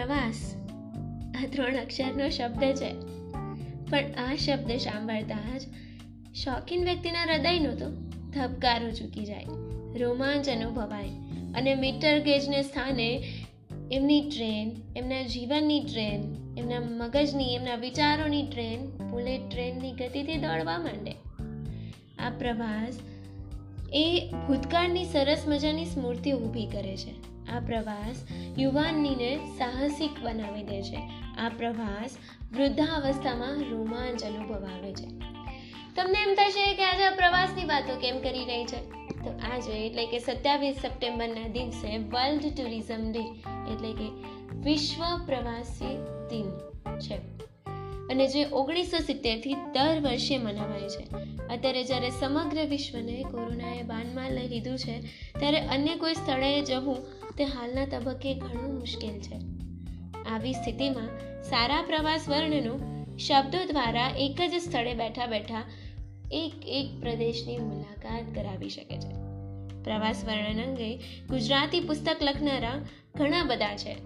પ્રવાસ આ ત્રણ અક્ષરનો શબ્દ છે. પણ આ શબ્દ સાંભળતા જ શોખીન વ્યક્તિના હૃદયનો તો ધબકારો ચૂકી જાય. રોમાંચ અનુભવાય અને મીટર ગેજને સ્થાને એમની ટ્રેન, એમના જીવનની ટ્રેન, એમના મગજની, એમના વિચારોની ટ્રેન, બુલેટ ટ્રેનની ગતિથી દોડવા માંડે. આ પ્રવાસ એ ભૂતકાળની સરસ મજાની સ્મૃતિ ઊભી કરે છે. આ પ્રવાસ યુવાનીને સાહસિક બનાવી દે છે. આ પ્રવાસ વૃદ્ધાવસ્થામાં રોમાંચ અનુભવાવે છે. તમને એમ થશે કે આજે આ પ્રવાસની વાતો કેમ કરી રહી છે? તો આજે એટલે કે સત્યાવીસ સપ્ટેમ્બરના દિવસે વર્લ્ડ ટુરિઝમ ડે એટલે કે વિશ્વ પ્રવાસી દિન છે. અને જે ઓગણીસો સિત્તેરથી દર વર્ષે મનાવાય છે. અત્યારે જ્યારે સમગ્ર વિશ્વને કોરોનાએ બાનમાં લઈ લીધું છે, ત્યારે અન્ય કોઈ સ્થળે જવું તે હાલના તબક્કે ઘણું મુશ્કેલ છે. આવી સ્થિતિમાં સારા પ્રવાસ વર્ણનો શબ્દો દ્વારા એક જ સ્થળે બેઠા બેઠા એક એક પ્રદેશની મુલાકાત કરાવી શકે છે. પ્રવાસ વર્ણન અંગે ગુજરાતી પુસ્તક લખનારા ઘણા બધા છે.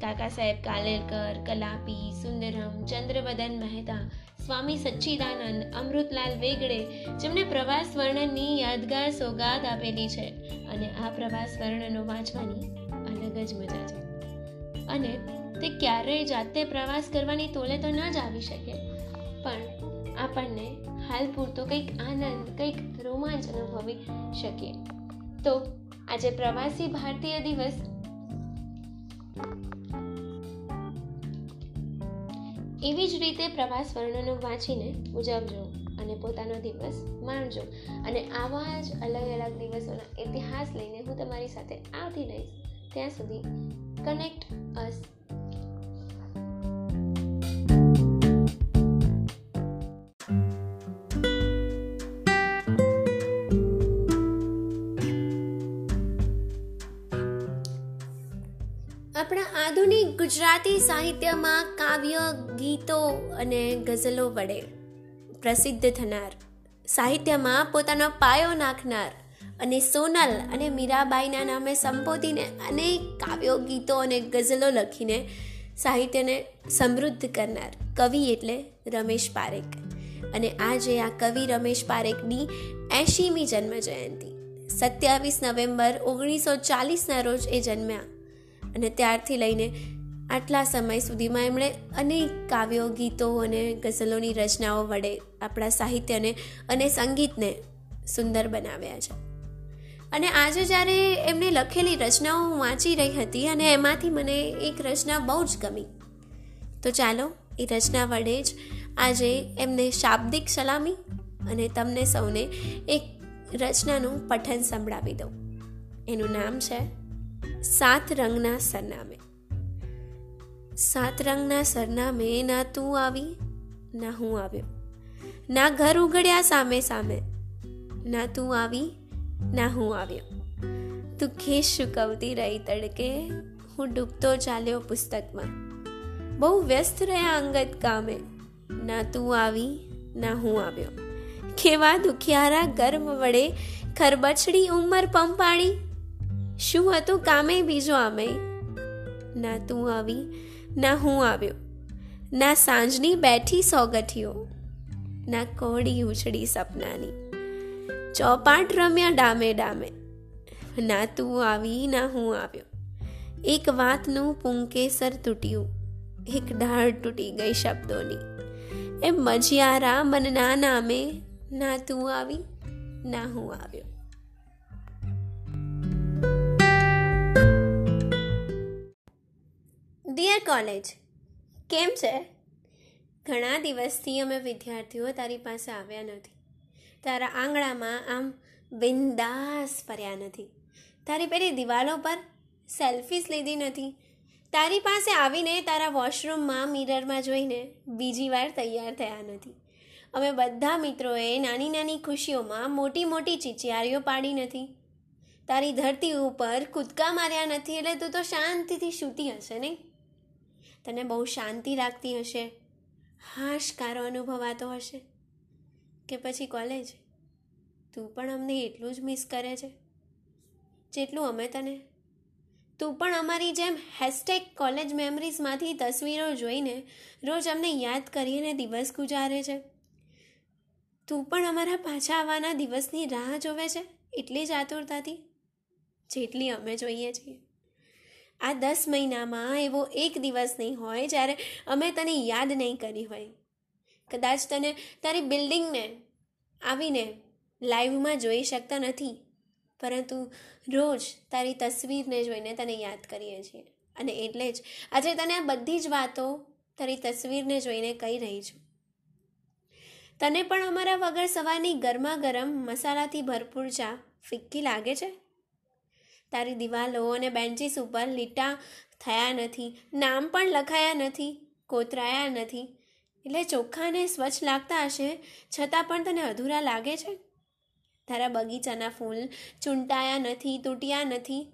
કાકા સાહેબ કાલેલકર, કલાપી, સુંદરમ, ચંદ્રવદન મહેતા, સ્વામી સચ્ચિદાનંદ, અમૃતલાલ વેગડે જેમણે પ્રવાસ વર્ણનની યાદગાર સોગાદ આપેલી છે અને આ પ્રવાસ વર્ણનો વાંચવાની અલગ જ મજા છે. અને તે ક્યારેય જાતે પ્રવાસ કરવાની તોલે તો ન જ આવી શકે. પણ આપણને હાલ પૂરતો કંઈક આનંદ, કંઈક રોમાંચ અનુભવી શકીએ. તો આજે પ્રવાસી ભારતીય દિવસ. એવી જ રીતે પ્રવાસ વર્ણનો વાંચીને ઉજવજો અને પોતાનો દિવસ માણજો. અને આવા જ અલગ અલગ દિવસોના ઇતિહાસ લઈને હું તમારી સાથે આવતી રહીશ. ત્યાં સુધી કનેક્ટ અસ આપણા આધુનિક ગુજરાતી સાહિત્યમાં કાવ્ય, ગીતો અને ગઝલો વડે પ્રસિદ્ધ થનાર. સાહિત્યમાં પોતાનો પાયો નાખનાર અને સોનલ અને મીરાબાઈના નામે સંબોધીને અનેક કાવ્યો, ગીતો અને ગઝલો લખીને સાહિત્યને સમૃદ્ધ કરનાર કવિ એટલે રમેશ પારેખ. અને આજે આ કવિ રમેશ પારેખની એંશીમી જન્મ જયંતિ સત્યાવીસ નવેમ્બર ઓગણીસો ચાલીસના રોજ એ જન્મ્યા. અને ત્યારથી લઈને આટલા સમય સુધીમાં એમણે અનેક કાવ્યો, ગીતો અને ગઝલોની રચનાઓ વડે આપણા સાહિત્યને અને સંગીતને સુંદર બનાવ્યા છે. અને આજે જ્યારે એમને લખેલી રચનાઓ હું વાંચી રહી હતી અને એમાંથી મને એક રચના બહુ જ ગમી. તો ચાલો, એ રચના વડે જ આજે એમને શાબ્દિક સલામી અને તમને સૌને એક રચનાનું પઠન સંભળાવી દઉં. એનું નામ છે સાત રંગના સરનામે. સાત રંગના સરનામે ના તું આવી, ના હું આવ્યો. ના ઘર ઉઘડ્યા સામે સામે. ના તું આવી ના, હું આવ્યો. તું ખેસ સુકવતી રહી તડકે, હું ડૂબતો ચાલ્યો પુસ્તકમાં. બહુ વ્યસ્ત રહ્યા અંગત કામે. ના તું આવી, ના હું આવ્યો. કેવા દુખિયારા ગર્વ વડે ખરબચડી ઉંમર પંપાણી. શું હતું કામે બીજો આમે? ના તું આવી, ના હું આવ્યો. ના સાંજની બેઠી સોગઠીઓ. ના કોડી ઉછળી સપનાની. ચોપાટ રમ્યા ડામે ડામે. ના તું આવી, ના હું આવ્યો. એક વાતનું પુંકેસર તૂટ્યું. એક ઢાળ તૂટી ગઈ શબ્દોની. એમ મજિયારા મનના નામે, ના તું આવી, ના હું આવ્યો. ડિયર કોલેજ કેમ છે? ઘણા દિવસથી અમે વિદ્યાર્થીઓ તારી પાસે આવ્યા નથી. તારા આંગણામાં આમ બિંદાસ ફર્યા નથી. તારી પેલી દિવાલો પર સેલ્ફીસ લીધી નથી. તારી પાસે આવીને તારા વોશરૂમમાં મિરરમાં જોઈને બીજી વાર તૈયાર થયા નથી. અમે બધા મિત્રોએ નાની નાની ખુશીઓમાં મોટી મોટી ચીચિયારીઓ પાડી નથી. તારી ધરતી ઉપર કૂદકા માર્યા નથી એટલે તું તો શાંતિથી સૂતી હશે નહીં? તને બહુ શાંતિ લાગતી હશે. હાશકારો અનુભવાતો હશે. કે પછી કોલેજ? તું પણ અમને એટલું જ મિસ કરે છે? જેટલું અમે તને. તું પણ અમારી જેમ હેશટેગ કોલેજ મેમરીઝમાંથી તસવીરો જોઈને રોજ અમને યાદ કરીને દિવસ ગુજારે છે. તું પણ અમારા પાછા આવવાના દિવસની રાહ જોવે છે? એટલી જ આતુરતાથી? જેટલી અમે જોઈએ છીએ. આ દસ મહિનામાં એવો એક દિવસ નહીં હોય જ્યારે અમે તને યાદ નહીં કરી હોય. કદાચ તને તારી બિલ્ડિંગને આવીને લાઈવમાં જોઈ શકતા નથી. પરંતુ રોજ તારી તસવીરને જોઈને તને યાદ કરીએ છીએ. અને એટલે જ આજે તને આ બધી જ વાતો તારી તસવીરને જોઈને કહી રહી છું. તને પણ અમારા વગર સવારની ગરમા ગરમ મસાલાથી ભરપૂર ચા ફિક્કી લાગે છે? તારી દિવાલો અને બેન્ચીસ ઉપર લીટા થયા નથી, નામ પણ લખાયા નથી, કોતરાયા નથી એટલે ચોખ્ખાને સ્વચ્છ લાગતા હશે, છતાં પણ તને અધૂરા લાગે છે? તારા બગીચાના ફૂલ ચૂંટાયા નથી, તૂટ્યા નથી.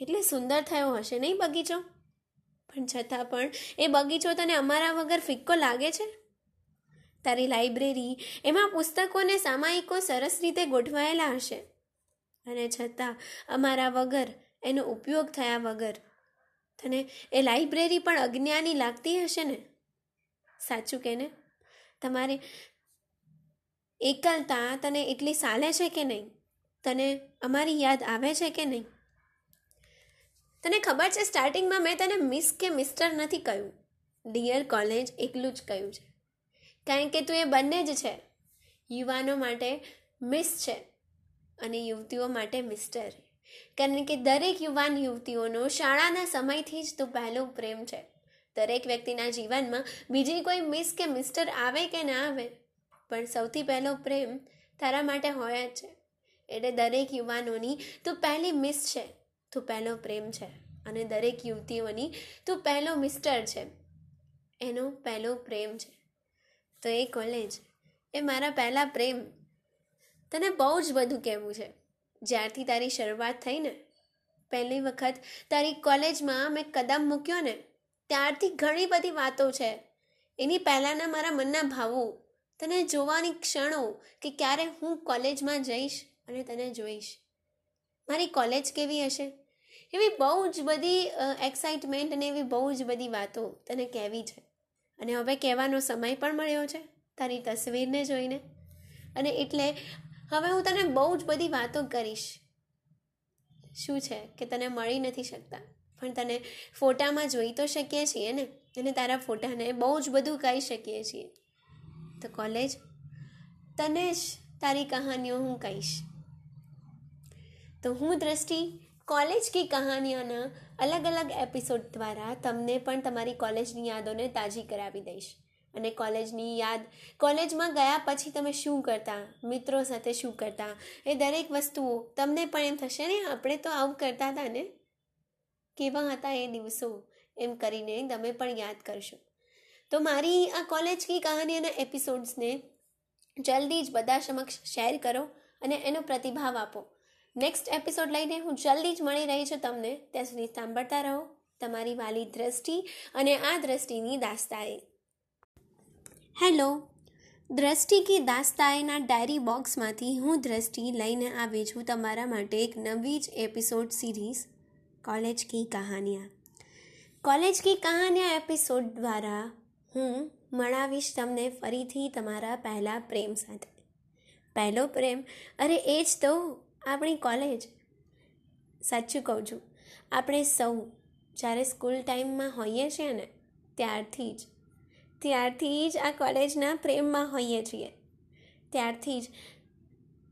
એટલે સુંદર થયો હશે નહીં બગીચો? પણ છતાં પણ એ બગીચો તને અમારા વગર ફિક્કો લાગે છે? તારી લાઇબ્રેરી એમાં પુસ્તકોને સામાયિકો સરસ રીતે ગોઠવાયેલા હશે. અને છતાં અમારા વગર, એનો ઉપયોગ થયા વગર, તને એ લાઇબ્રેરી પણ અજ્ઞાની લાગતી હશે ને? સાચું કે ને તમારે એકલતા તને એટલી સાલે છે કે નહીં? તને અમારી યાદ આવે છે કે નહીં? તને ખબર છે સ્ટાર્ટિંગમાં મેં તને મિસ કે મિસ્ટર નથી કહ્યું. ડિયર કોલેજ એકલું જ કહ્યું છે. કારણ કે તું એ બંને જ છે. યુવાનો માટે મિસ છે અને યુવતીઓ માટે મિસ્ટર કારણ કે દરેક યુવાન યુવતીઓનો શાળાના સમયથી જ તું પહેલો પ્રેમ છે. દરેક વ્યક્તિના જીવનમાં બીજી કોઈ મિસ કે મિસ્ટર આવે કે ના આવે, પણ સૌથી પહેલો પ્રેમ તારા માટે હોય જ છે. એટલે દરેક યુવાનોની તું પહેલી મિસ છે, તું પહેલો પ્રેમ છે અને દરેક યુવતીઓની તું પહેલો મિસ્ટર છે, એનો પહેલો પ્રેમ છે. તો એ કોલેજ એ મારા પહેલાં પ્રેમ. તને બહુ જ બધું કહેવું છે. જ્યારથી તારી શરૂઆત થઈ ને, પહેલી વખત તારી કોલેજમાં મેં કદમ મૂક્યો ને ત્યારથી ઘણી બધી વાતો છે. એની પહેલાંના મારા મનના ભાવો, તને જોવાની ક્ષણો કે ક્યારે હું કોલેજમાં જઈશ અને તને જોઈશ. મારી કોલેજ કેવી હશે? એવી બહુ જ બધી એક્સાઇટમેન્ટ અને એવી બહુ જ બધી વાતો તને કહેવી છે. અને હવે કહેવાનો સમય પણ મળ્યો છે, તારી તસવીરને જોઈને. અને એટલે હવે હું તને બહુ જ બધી વાતો કરીશ. શું છે કે તને મળી નથી શકતા? પણ તને ફોટામાં જોઈ તો શકીએ છીએ ને? અને તારા ફોટાને બહુ જ બધું કહી શકીએ છીએ. તો કોલેજ? તને જ તારી કહાનીઓ હું કહીશ. તો હું દ્રષ્ટિ, કોલેજ કી કહાનીઓના અલગ અલગ એપિસોડ દ્વારા તમને પણ તમારી કોલેજની યાદોને તાજી કરાવી દઈશ. અને કોલેજની યાદ, કોલેજમાં ગયા પછી તમે શું કરતા? મિત્રો સાથે શું કરતા? એ દરેક વસ્તુઓ તમને પણ એમ થશે ને, આપણે તો આવું કરતા હતા ને? કેવા હતા એ દિવસો એમ કરીને તમે પણ યાદ કરશો. તો મારી આ કોલેજ કી કહાનીઓના એપિસોડ્સને જલ્દી જ બધા સમક્ષ શેર કરો અને એનો પ્રતિભાવ આપો. નેક્સ્ટ એપિસોડ લઈને હું જલ્દી જ મળી રહી છું તમને. ત્યાં સુધી સાંભળતા રહો. તમારી વાલી દ્રષ્ટિ અને આ દ્રષ્ટિની દાસ્તાએ. હેલો દ્રષ્ટિ કી દાસ્તાએના ડાયરી બોક્સમાંથી હું દ્રષ્ટિ લઈને આવી છું તમારા માટે એક નવી જ episode series college Ki Kahaniya college Ki Kahaniya episode દ્વારા હું મળાવીશ તમને ફરીથી તમારા પહેલાં પ્રેમ સાથે। પહેલો પ્રેમ, અરે એ જ તો આપણી કોલેજ. સાચું કહું છું, આપણે સૌ જ્યારે સ્કૂલ ટાઈમમાં હોઈએ છીએ ને, ત્યારથી જ. ત્યારથી જ આ કોલેજના પ્રેમમાં હોઈએ છીએ. ત્યારથી જ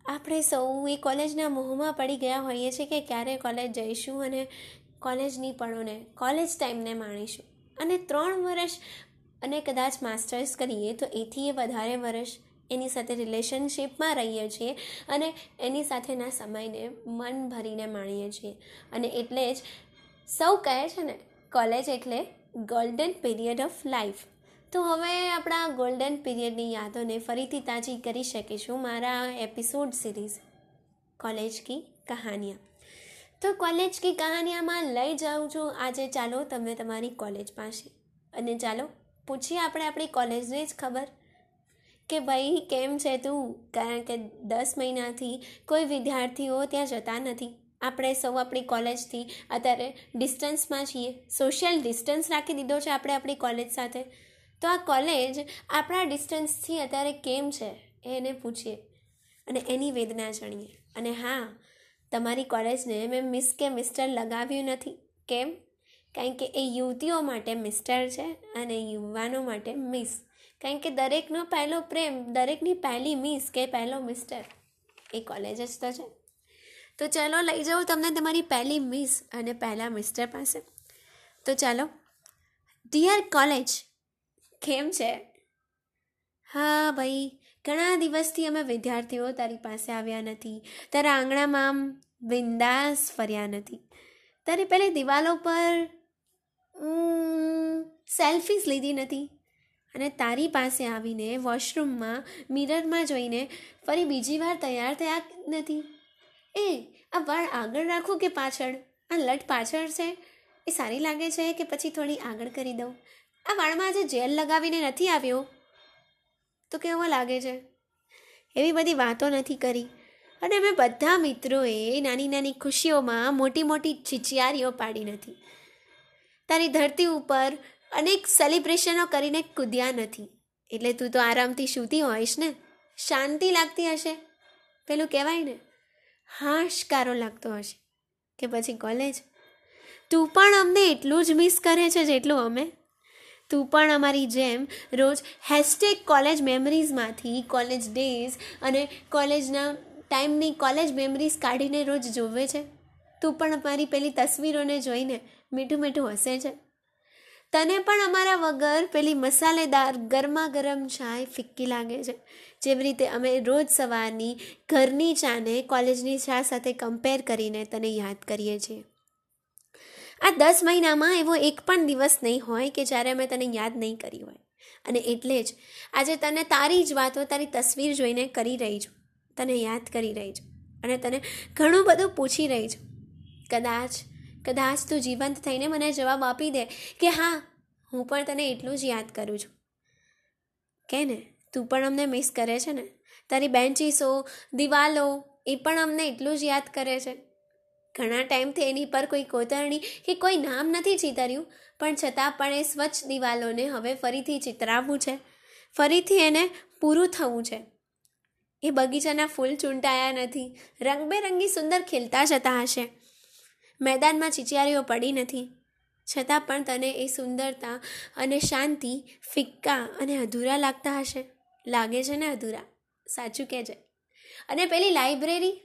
આપણે સૌ એ કોલેજના મોહમાં પડી ગયા હોઈએ છીએ કે ક્યારે કોલેજ જઈશું અને કોલેજની પળોને, કોલેજ ટાઈમને માણીશું. અને ત્રણ વર્ષ અને કદાચ માસ્ટર્સ કરીએ તો એથી એ વધારે વર્ષ એની સાથે રિલેશનશીપમાં રહીએ છીએ અને એની સાથેના સમયને મન ભરીને માણીએ છીએ. અને એટલે જ સૌ કહે છે ને, કોલેજ એટલે ગોલ્ડન પીરિયડ ઓફ લાઈફ તો હવે આપણા ગોલ્ડન પીરિયડની યાદોને ફરીથી તાજી કરી શકીશું મારા episode series college Ki Kahaniya. તો કોલેજ કી કહાનિયામાં લઈ જાઉં છું. આજે ચાલો તમે તમારી કોલેજ પાસે. અને ચાલો પૂછીએ આપણે આપણી કોલેજને જ ખબર કે ભાઈ કેમ છે તું? કારણ કે દસ મહિનાથી કોઈ વિદ્યાર્થીઓ ત્યાં જતા નથી. આપણે સૌ આપણી કોલેજથી અત્યારે ડિસ્ટન્સમાં છીએ. સોશિયલ ડિસ્ટન્સ રાખી દીધો છે આપણે આપણી કોલેજ સાથે. તો આ કોલેજ આપણા ડિસ્ટન્સથી અત્યારે કેમ છે એને પૂછીએ. અને એની વેદના જાણીએ. અને હા, તમારી કોલેજને મેં મિસ કે મિસ્ટર લગાવ્યું નથી. કેમ? કારણ કે એ યુવતીઓ માટે મિસ્ટર છે અને યુવાનો માટે મિસ કારણ કે દરેકનો પહેલો પ્રેમ, દરેકની પહેલી મિસ કે પહેલો મિસ્ટર એ કોલેજ જ તો છે. તો ચાલો લઈ જાઉં તમને તમારી પહેલી મિસ અને પહેલાં મિસ્ટર પાસે. તો ચાલો. ડિયર કોલેજ કેમ છે? હા ભાઈ, ઘણા દિવસથી અમે વિદ્યાર્થીઓ તારી પાસે આવ્યા નથી. તારા આંગણામાં આમ બિંદાસ ફર્યા નથી. તારી પેલી દિવાલો પર સેલ્ફીઝ લીધી નથી. અને તારી પાસે આવીને વોશરૂમમાં, મિરરમાં જોઈને ફરી બીજી વાર તૈયાર થયા નથી. એ, આ વાળ આગળ રાખું કે પાછળ? આ લટ પાછળ છે? એ સારી લાગે છે કે પછી થોડી આગળ કરી દઉં? આ વાળમાં આજે જેલ લગાવીને નથી આવ્યો? તો કેવો લાગે છે? એવી બધી વાતો નથી કરી. અને મેં બધા મિત્રોએ નાની નાની ખુશીઓમાં મોટી મોટી છીચિયારીઓ પાડી નથી. તારી ધરતી ઉપર અનેક સેલિબ્રેશનો કરીને કૂદ્યા નથી. એટલે તું તો આરામથી સૂતી હોઈશ ને? શાંતિ લાગતી હશે? પેલું કહેવાય ને, હાશકારો લાગતો હશે. કે પછી કોલેજ તું પણ અમને એટલું જ મિસ કરે છે જેટલું અમે? તું પણ અમારી જેમ રોજ હેશટેગ કોલેજ મેમરીઝમાંથી કોલેજ ડેઝ અને કોલેજના ટાઈમની કોલેજ મેમરીઝ કાઢીને રોજ જોવે છે. તું પણ અમારી પેલી તસવીરોને જોઈને મીઠું મીઠું હસે છે. તને પણ અમારા વગર પેલી મસાલેદાર ગરમા ગરમ ચાય ફિક્કી લાગે છે. જેવી રીતે અમે રોજ સવારની ઘરની ચાને કોલેજની ચા સાથે કમ્પેર કરીને તને યાદ કરીએ છીએ. આ દસ મહિનામાં એવો એક પણ દિવસ નહીં હોય કે જ્યારે અમે તને યાદ નહીં કરી હોય. અને એટલે જ આજે તને તારી જ વાતો, તારી તસવીર જોઈને કરી રહી છું. તને યાદ કરી રહી છું. અને તને ઘણું બધું પૂછી રહી છું. કદાચ કદાચ તું જીવંત થઈને મને જવાબ આપી દે કે હા, હું પણ તને એટલું જ યાદ કરું છું. કે ને, તું પણ અમને મિસ કરે છે ને? તારી બેન્ચીસો, દિવાલો, એ પણ અમને એટલું જ યાદ કરે છે. ઘણા ટાઈમથી એની પર કોઈ કોતરણી કે કોઈ નામ નથી ચિતર્યું, પણ છતાં પણ એ સ્વચ્છ દિવાલોને હવે ફરીથી ચિતરાવવું છે. ફરીથી એને પૂરું થવું છે. એ બગીચાના ફૂલ ચૂંટાયા નથી, રંગબેરંગી સુંદર ખીલતા જતા હશે. મેદાનમાં ચિચિયારીઓ પડી નથી. છતાં પણ તને એ સુંદરતા અને શાંતિ, ફિક્કા અને અધૂરા લાગતા હશે. લાગે છે ને અધૂરા? સાચું કહેજે. અને પેલી લાઇબ્રેરી?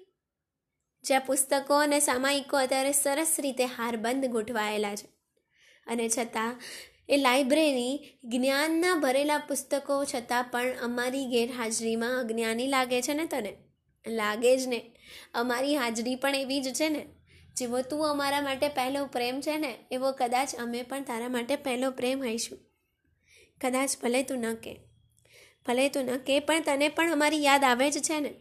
જ્યાં પુસ્તકો અને સામાયિકો અત્યારે સરસ રીતે હારબંધ ગોઠવાયેલા છે. અને છતાં, એ લાઇબ્રેરી જ્ઞાનના ભરેલા પુસ્તકો છતાં પણ અમારી ગેરહાજરીમાં અજ્ઞાની લાગે છે ને તને? લાગે જ ને. અમારી હાજરી પણ એવી જ છે ને. જેવો તું અમારા માટે પહેલો પ્રેમ છે ને, એવો કદાચ અમે પણ તારા માટે પહેલો પ્રેમ હઈશું કદાચ ભલે તું ન કે. ભલે તું ન કે, પણ તને પણ અમારી યાદ આવે જ છે ને.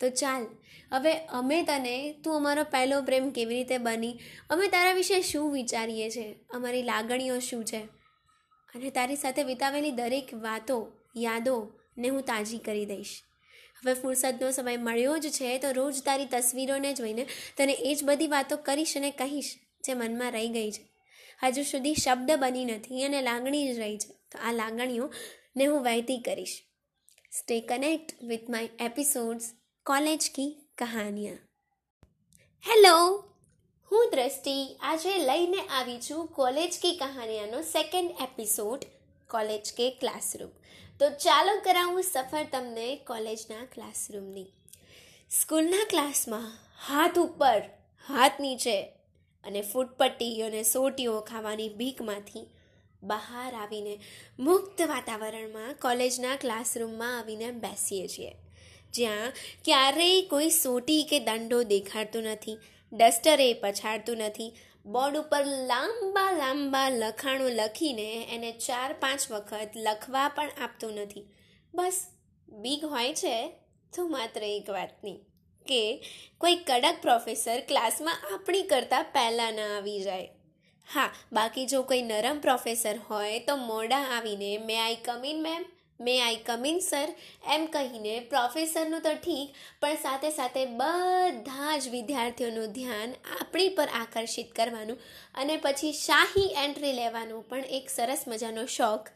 તો ચાલ, હવે અમે તને તું અમારો પહેલો પ્રેમ કેવી રીતે બની? અમે તારા વિશે શું વિચારીએ છીએ અમારી લાગણીઓ શું છે? અને તારી સાથે વિતાવેલી દરેક વાતો, યાદો ને હું તાજી કરી દઈશ. હવે ફુરસદનો સમય મળ્યો જ છે, તો રોજ તારી તસવીરોને જોઈને તને એ જ બધી વાતો કરીશ અને કહીશ, જે મનમાં રહી ગઈ છે. હજુ સુધી શબ્દ બની નથી અને લાગણી જ રહી છે. તો આ લાગણીઓને હું વહેતી કરીશ. Stay connect with my episodes college Ki Kahaniya. Hello, હું દ્રષ્ટિ. આજે લઈને આવી છું કોલેજ કી કહાનિયાનો second episode college Ke classroom તો ચાલો કરાવું સફર તમને કોલેજના ક્લાસરૂમની સ્કૂલના ક્લાસમાં હાથ ઉપર, હાથ નીચે અને ફૂટપટ્ટી અને સોટીઓ ખાવાની ભીખમાંથી બહાર આવીને મુક્ત વાતાવરણમાં કોલેજના ક્લાસરૂમમાં આવીને બેસીએ છીએ. જ્યાં ક્યારેય કોઈ સોટી કે દંડો દેખાડતું નથી, ડસ્ટરે પછાડતું નથી. બોર્ડ ઉપર લાંબા લાંબા લખાણો લખીને એને ચાર, પાંચ વખત લખવા પણ આપતું નથી. બસ, બીક હોય છે, તો માત્ર એક વાતની કે કોઈ કડક પ્રોફેસર ક્લાસમાં આપણી કરતાં પહેલાં ના આવી જાય. હા, બાકી જો કોઈ નરમ પ્રોફેસર હોય તો મોડા આવીને may I come in ma'am may I come in sir એમ કહીને પ્રોફેસરનું તો ઠીક, પણ સાથે સાથે બધા જ વિદ્યાર્થીઓનું ધ્યાન આપણી પર આકર્ષિત કરવાનું અને પછી શાહી એન્ટ્રી લેવાનો પણ એક સરસ મજાનો શોખ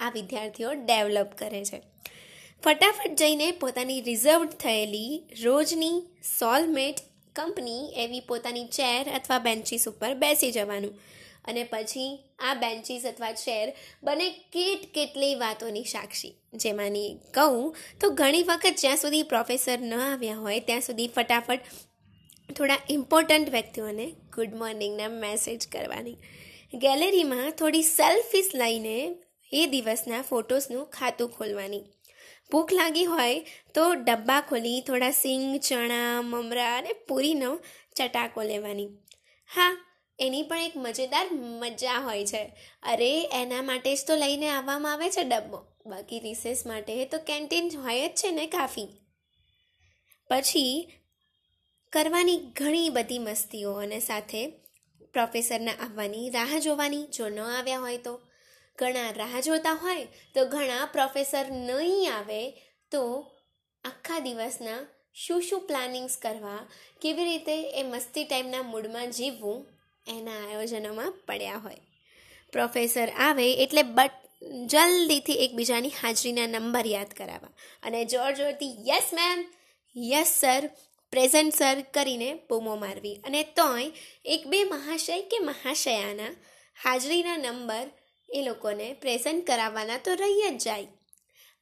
આ વિદ્યાર્થીઓ ડેવલપ કરે છે. ફટાફટ જઈને પોતાની રિઝર્વ થયેલી રોજની સોલમેટ કંપની એવી પોતાની ચેર અથવા બેન્ચીસ ઉપર બેસી જવાનું. અને પછી આ બેન્ચીસ અથવા ચેર બને કેટ કેટલી વાતોની સાક્ષી. જેમાંની કહું તો ઘણી વખત જ્યાં સુધી પ્રોફેસર ન આવ્યા હોય ત્યાં સુધી ફટાફટ થોડા ઇમ્પોર્ટન્ટ વ્યક્તિઓને ગુડ મોર્નિંગના મેસેજ કરવાની. ગેલેરીમાં થોડી સેલ્ફીસ લઈને એ દિવસના ફોટોસનું ખાતું ખોલવાની. ભૂખ લાગી હોય તો ડબ્બા ખોલી, થોડા સિંગ, ચણા, મમરા અને પૂરીનો ચટાકો લેવાની. હા એની પણ એક મજેદાર મજા હોય છે. અરે, એના માટે જ તો લઈને આવવામાં આવે છે ડબ્બો. બાકી રિસેસ માટે તો કેન્ટીન હોય જ છે ને કાફી. પછી, કરવાની ઘણી બધી મસ્તીઓ અને સાથે પ્રોફેસરના આવવાની રાહ જોવાની, જો ન આવ્યા હોય તો. ઘણા રાહ જોતા હોય, તો ઘણા પ્રોફેસર નહીં આવે, તો આખા દિવસના શું શું પ્લાનિંગ્સ કરવા, કેવી રીતે એ મસ્તી ટાઈમના મૂડમાં જીવવું એના આયોજનોમાં પડ્યા હોય. પ્રોફેસર આવે એટલે બટ જલ્દીથી એકબીજાની હાજરીના નંબર યાદ કરાવવા. અને જોર જોરથી yes, ma'am. Yes, sir. Present sir કરીને બૂમો મારવી. અને તોય એક બે મહાશય કે મહાશયાના હાજરીના નંબર એ લોકોને પ્રેઝન્ટ કરાવવાના તો રહી જ જાય.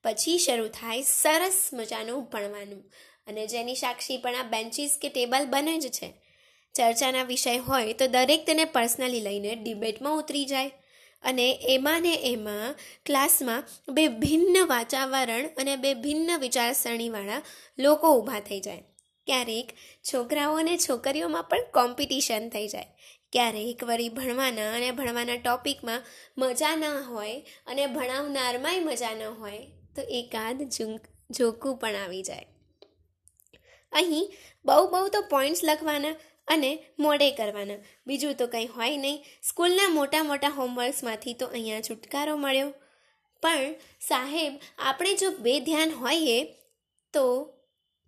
પછી શરૂ થાય સરસ મજાનું ભણવાનું. અને જેની સાક્ષી પણ આ બેન્ચીસ કે ટેબલ બને જ છે. ચર્ચાના વિષય હોય તો દરેક તેને પર્સનલી લઈને ડિબેટમાં ઉતરી જાય. અને એમાં ને એમાં ક્લાસમાં બે ભિન્ન વાતાવરણ અને બે ભિન્ન વિચારસરણીવાળા લોકો ઊભા થઈ જાય. ક્યારેક છોકરાઓ અને છોકરીઓમાં પણ કોમ્પિટિશન થઈ જાય. ક્યારેક વળી ભણવાના અને ભણવાના ટોપિકમાં મજા ન હોય અને ભણાવનારમાંય મજા ન હોય તો એકાદ જોકું પણ આવી જાય. અહીં બહુ બહુ તો પોઈન્ટ્સ લખવાના અને મોડે કરવાના. બીજું તો કંઈ હોય નહીં. સ્કૂલના મોટા મોટા હોમવર્ક્સમાંથી તો અહીંયા છુટકારો મળ્યો. પણ સાહેબ, આપણે જો બે ધ્યાન હોઈએ તો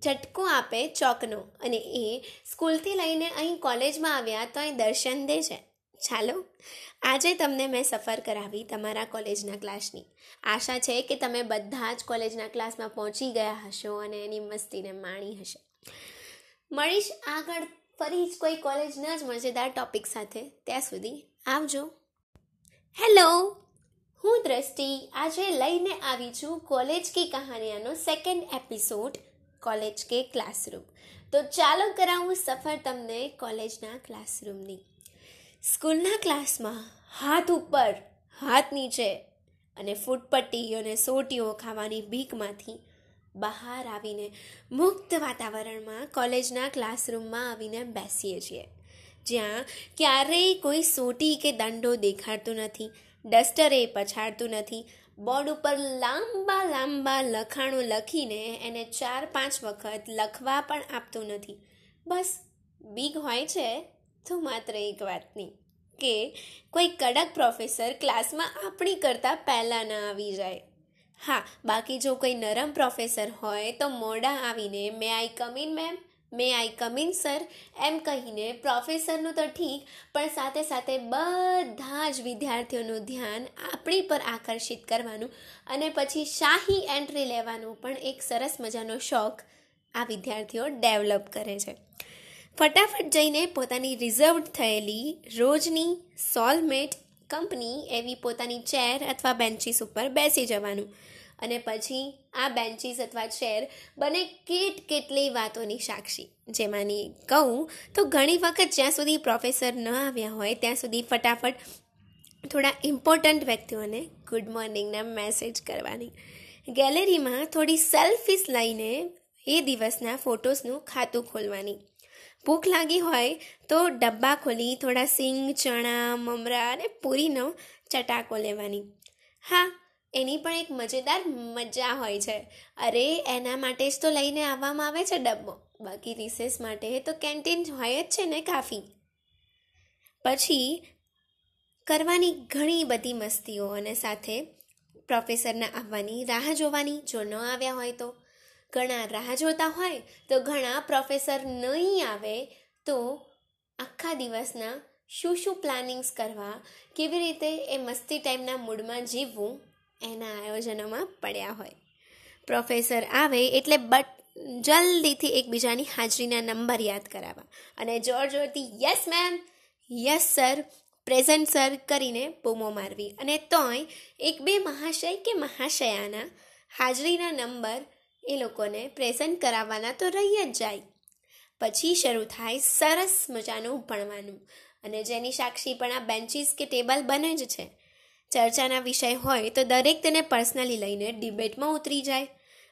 ઝટકો આપે ચોકનો અને એ સ્કૂલથી લઈને અહીં કોલેજમાં આવ્યા તો અહીં દર્શન દે છે. ચાલો, આજે તમને મેં સફર કરાવી તમારા કોલેજના ક્લાસની. આશા છે કે તમે બધા જ કોલેજના ક્લાસમાં પહોંચી ગયા હશો અને એની મસ્તીને માણી હશે. મળીશ આગળ ફરી જ કોઈ કોલેજના જ મજેદાર ટોપિક સાથે. ત્યાં સુધી આવજો. હેલો હું દ્રષ્ટિ. આજે લઈને આવી છું કોલેજ કી કહાનિયાનો second episode college Ke classroom તો ચાલો કરાવું સફર તમને કોલેજના ક્લાસરૂમની સ્કૂલના ક્લાસમાં હાથ ઉપર, હાથ નીચે અને ફૂટપટ્ટી અને સોટીઓ ખાવાની ભીખમાંથી બહાર આવીને મુક્ત વાતાવરણમાં કોલેજના ક્લાસરૂમમાં આવીને બેસીએ છીએ. જ્યાં ક્યારેય કોઈ સોટી કે દંડો દેખાડતું નથી, ડસ્ટરે પછાડતું નથી. બોર્ડ ઉપર લાંબા લાંબા લખાણો લખીને એને ચાર, પાંચ વખત લખવા પણ આપતું નથી. બસ બીગ હોય છે તો માત્ર એક વાતની કે કોઈ કડક પ્રોફેસર ક્લાસમાં આપણી કરતાં પહેલાં ન આવી જાય. હા, બાકી જો કોઈ નરમ પ્રોફેસર હોય તો મોડા આવીને may I come in ma'am may I come in sir એમ કહીને પ્રોફેસરનું તો ઠીક, પણ સાથે સાથે બધા જ વિદ્યાર્થીઓનું ધ્યાન આપણી પર આકર્ષિત કરવાનું અને પછી શાહી એન્ટ્રી લેવાનું પણ એક સરસ મજાનો શોખ આ વિદ્યાર્થીઓ ડેવલપ કરે છે. ફટાફટ જઈને પોતાની રિઝર્વ થયેલી રોજની સોલમેટ કંપની એવી પોતાની ચેર અથવા બેન્ચીસ ઉપર બેસી જવાનું. અને પછી આ બેન્ચીસ અથવા ચેર બને કેટ કેટલી વાતોની સાક્ષી. જેમાંની કહું તો ઘણી વખત જ્યાં સુધી પ્રોફેસર ન આવ્યા હોય ત્યાં સુધી ફટાફટ થોડા ઇમ્પોર્ટન્ટ વ્યક્તિઓને ગુડ મોર્નિંગના મેસેજ કરવાની. ગેલેરીમાં થોડી સેલ્ફીસ લઈને એ દિવસના ફોટોસનું ખાતું ખોલવાની. ભૂખ લાગી હોય તો ડબ્બા ખોલી, થોડા સિંગ, ચણા, મમરા અને પૂરીનો ચટાકો લેવાની. હા, એની પણ એક મજેદાર મજા હોય છે. અરે, એના માટે જ તો લઈને આવવામાં આવે છે ડબ્બો. બાકી રિસેસ માટે તો કેન્ટીન હોય જ છે ને કાફી. પછી કરવાની ઘણી બધી મસ્તીઓ અને સાથે પ્રોફેસરના આવવાની રાહ જોવાની જો ન આવ્યા હોય તો. ઘણા રાહ જોતા હોય, તો ઘણા પ્રોફેસર નહીં આવે, તો આખા દિવસના શું શું પ્લાનિંગ્સ કરવા, કેવી રીતે એ મસ્તી ટાઈમના મૂડમાં જીવવું, એના આયોજનોમાં પડ્યા હોય. પ્રોફેસર આવે એટલે બટ, જલ્દીથી એકબીજાની હાજરીના નંબર યાદ કરાવવા. અને જોર જોરથી yes ma'am yes sir present sir કરીને બૂમો મારવી. અને તોય, એક બે મહાશય કે મહાશયાના હાજરીના નંબર એ લોકોને પ્રેઝન્ટ કરાવવાના તો રહી જ જાય. પછી શરૂ થાય સરસ મજાનું ભણવાનું. અને જેની સાક્ષી પણ આ બેન્ચીસ કે ટેબલ બને જ છે. ચર્ચાના વિષય હોય તો દરેક તેને પર્સનલી લઈને ડિબેટમાં ઉતરી જાય.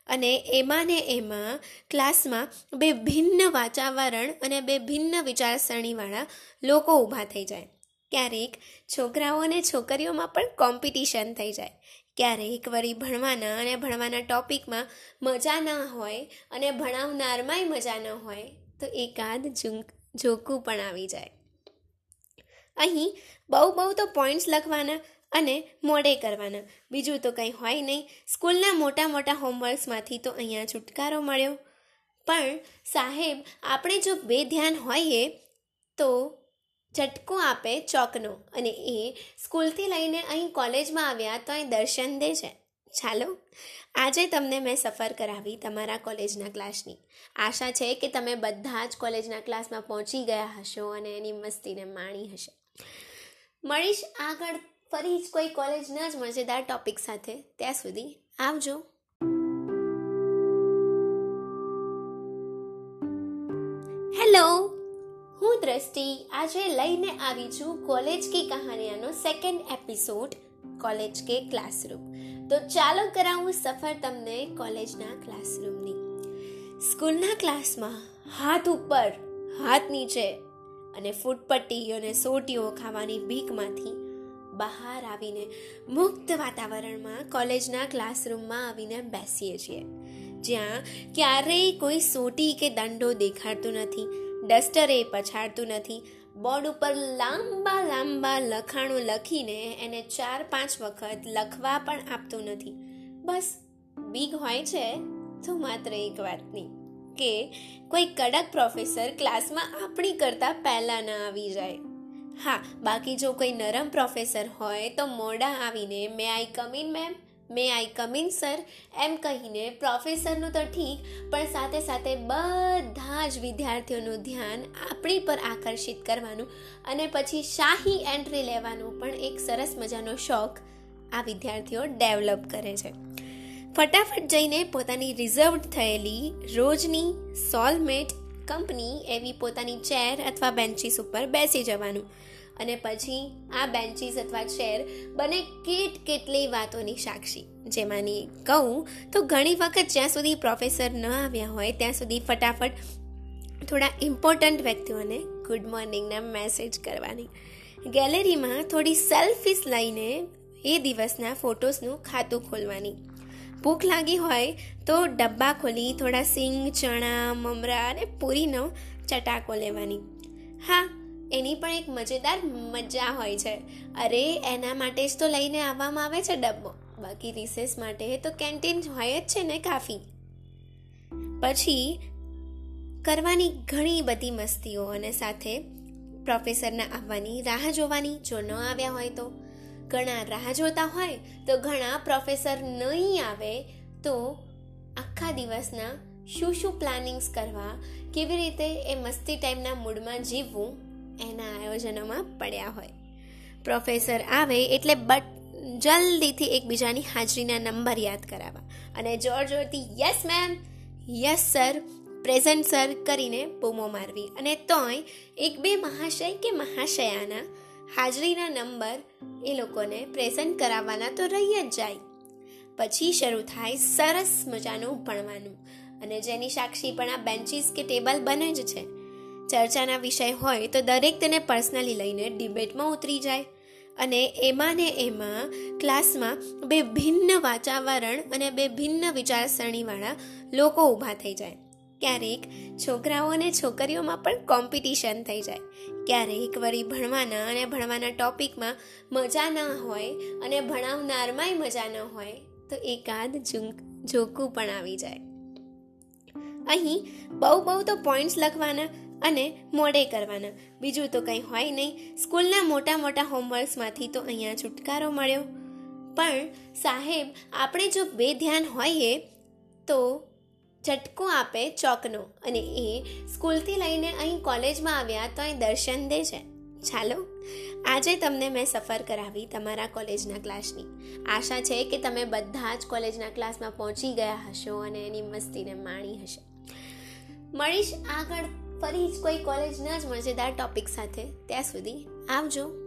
અને એમાં ને એમાં ક્લાસમાં બે ભિન્ન વાતાવરણ અને બે ભિન્ન વિચારસરણીવાળા લોકો ઊભા થઈ જાય. ક્યારેક છોકરાઓ અને છોકરીઓમાં પણ કોમ્પિટિશન થઈ જાય. ક્યારેક વળી ભણવાના અને ભણવાના ટોપિકમાં મજા ન હોય અને ભણાવનારમાંય મજા ન હોય, તો એકાદ જોકું પણ આવી જાય. અહીં બહુ બહુ તો પોઈન્ટ્સ લખવાના અને મોડે કરવાના. બીજું તો કંઈ હોય નહીં. સ્કૂલના મોટા મોટા હોમવર્ક્સમાંથી તો અહીંયા છુટકારો મળ્યો. પણ સાહેબ, આપણે જો બે ધ્યાન હોઈએ તો ઝટકો આપે ચોકનો અને એ સ્કૂલથી લઈને અહીં કોલેજમાં આવ્યા તો અહીં દર્શન દે છે. ચાલો, આજે તમને મેં સફર કરાવી તમારા કોલેજના ક્લાસની. આશા છે કે તમે બધા જ કોલેજના ક્લાસમાં પહોંચી ગયા હશો અને એની મસ્તીને માણી હશે. મળીશ આગળ ફરી જ કોઈ કોલેજના જ મજેદાર ટોપિક સાથે. ત્યાં સુધી આવજો. દ્રષ્ટિ આજે લઈને આવી છું કોલેજ કી કહાનિયાનો second episode college Ke classroom તો ચાલો કરાવું સફર તમને કોલેજના ક્લાસરૂમની સ્કૂલના ક્લાસમાં હાથ ઉપર હાથ નીચે અને ફૂટપટ્ટી અને સોટીઓ ખાવાની ભીખમાંથી બહાર આવીને મુક્ત વાતાવરણમાં કોલેજના ક્લાસરૂમમાં આવીને બેસીએ છીએ. જ્યાં ક્યારેય કોઈ સોટી કે દંડો દેખાડતો નથી. ડસ્ટરે પછાડતું નથી. બોર્ડ ઉપર લાંબા લાંબા લખાણો લખીને એને ચાર, પાંચ વખત લખવા પણ આપતું નથી. બસ બીગ હોય છે તો માત્ર એક વાતની, કે કોઈ કડક પ્રોફેસર ક્લાસમાં આપણી કરતાં પહેલાં ના આવી જાય. હા, બાકી જો કોઈ નરમ પ્રોફેસર હોય તો મોડા આવીને may I come in ma'am may I come in sir એમ કહીને પ્રોફેસરનું તો ઠીક, પણ સાથે સાથે બધા જ વિદ્યાર્થીઓનું ધ્યાન આપણી પર આકર્ષિત કરવાનું અને પછી શાહી એન્ટ્રી લેવાનું પણ એક સરસ મજાનો શોખ આ વિદ્યાર્થીઓ ડેવલપ કરે છે. ફટાફટ જઈને પોતાની રિઝર્વડ થયેલી રોજની સોલમેટ કંપની એવી પોતાની ચેર અથવા બેન્ચીસ ઉપર બેસી જવાનું. અને પછી આ બેન્ચીસ અથવા ચેર બને કેટ કેટલી વાતોની સાક્ષી. જેમાંની કહું તો ઘણી વખત જ્યાં સુધી પ્રોફેસર ન આવ્યા હોય, ત્યાં સુધી ફટાફટ થોડા ઇમ્પોર્ટન્ટ વ્યક્તિઓને ગુડ મોર્નિંગના મેસેજ કરવાની. ગેલેરીમાં થોડી સેલ્ફીસ લઈને એ દિવસના ફોટોસનું ખાતું ખોલવાની. ભૂખ લાગી હોય તો ડબ્બા ખોલી, થોડા સિંગ, ચણા, મમરા અને પૂરીનો ચટાકો લેવાની. હા એની પણ એક મજેદાર મજા હોય છે. અરે, એના માટે જ તો લઈને આવવામાં આવે છે ડબ્બો. બાકી રિસેસ માટે તો કેન્ટીન હોય જ છે ને કાફી. પછી, કરવાની ઘણી બધી મસ્તીઓ અને સાથે પ્રોફેસરના આવવાની રાહ જોવાની, જો ન આવ્યા હોય તો. ઘણા રાહ જોતા હોય, તો ઘણા પ્રોફેસર નહીં આવે, તો આખા દિવસના શું શું પ્લાનિંગ્સ કરવા, કેવી રીતે એ મસ્તી ટાઈમના મૂડમાં જીવવું એના આયોજનોમાં પડ્યા હોય. પ્રોફેસર આવે એટલે બટ, જલ્દીથી એકબીજાની હાજરીના નંબર યાદ કરાવવા. અને જોર જોરથી, yes, ma'am. Yes, sir. Present, sir. કરીને બૂમો મારવી. અને તોય, એક બે મહાશય કે મહાશયાના હાજરીના નંબર એ લોકોને પ્રેઝન્ટ કરાવવાના તો રહી જ જાય. પછી શરૂ થાય સરસ મજાનું ભણવાનું. અને જેની સાક્ષી પણ આ બેન્ચીસ કે ટેબલ બને જ છે. ચર્ચાના વિષય હોય તો દરેક તેને પર્સનલી લઈને ડિબેટમાં ઉતરી જાય. અને એમાં ને એમાં ક્લાસમાં બે ભિન્ન વાતાવરણ અને બે ભિન્ન વિચારસરણીવાળા લોકો ઊભા થઈ જાય. ક્યારેક છોકરાઓ અને છોકરીઓમાં પણ કોમ્પિટિશન થઈ જાય. ક્યારેક વળી ભણવાના અને ભણવાના ટોપિકમાં મજા ન હોય અને ભણાવનારમાંય મજા ન હોય તો એકાદ જોકું પણ આવી જાય. અહીં બહુ બહુ તો પોઈન્ટ્સ લખવાના અને મોડે કરવાના. બીજું તો કંઈ હોય નહીં. સ્કૂલના મોટા મોટા હોમવર્ક્સમાંથી તો અહીંયા છુટકારો મળ્યો. પણ સાહેબ, આપણે જો બે ધ્યાન હોઈએ તો ઝટકો આપે ચોકનો અને એ સ્કૂલથી લઈને અહીં કોલેજમાં આવ્યા તો અહીં દર્શન દે છે. ચાલો, આજે તમને મેં સફર કરાવી તમારા કોલેજના ક્લાસની. આશા છે કે તમે બધા જ કોલેજના ક્લાસમાં પહોંચી ગયા હશો અને એની મસ્તીને માણી હશે. મળીશ આગળ ફરી જ કોઈ કોલેજ ન જ મજેદાર ટોપિક સાથે. ત્યાં સુધી આવજો.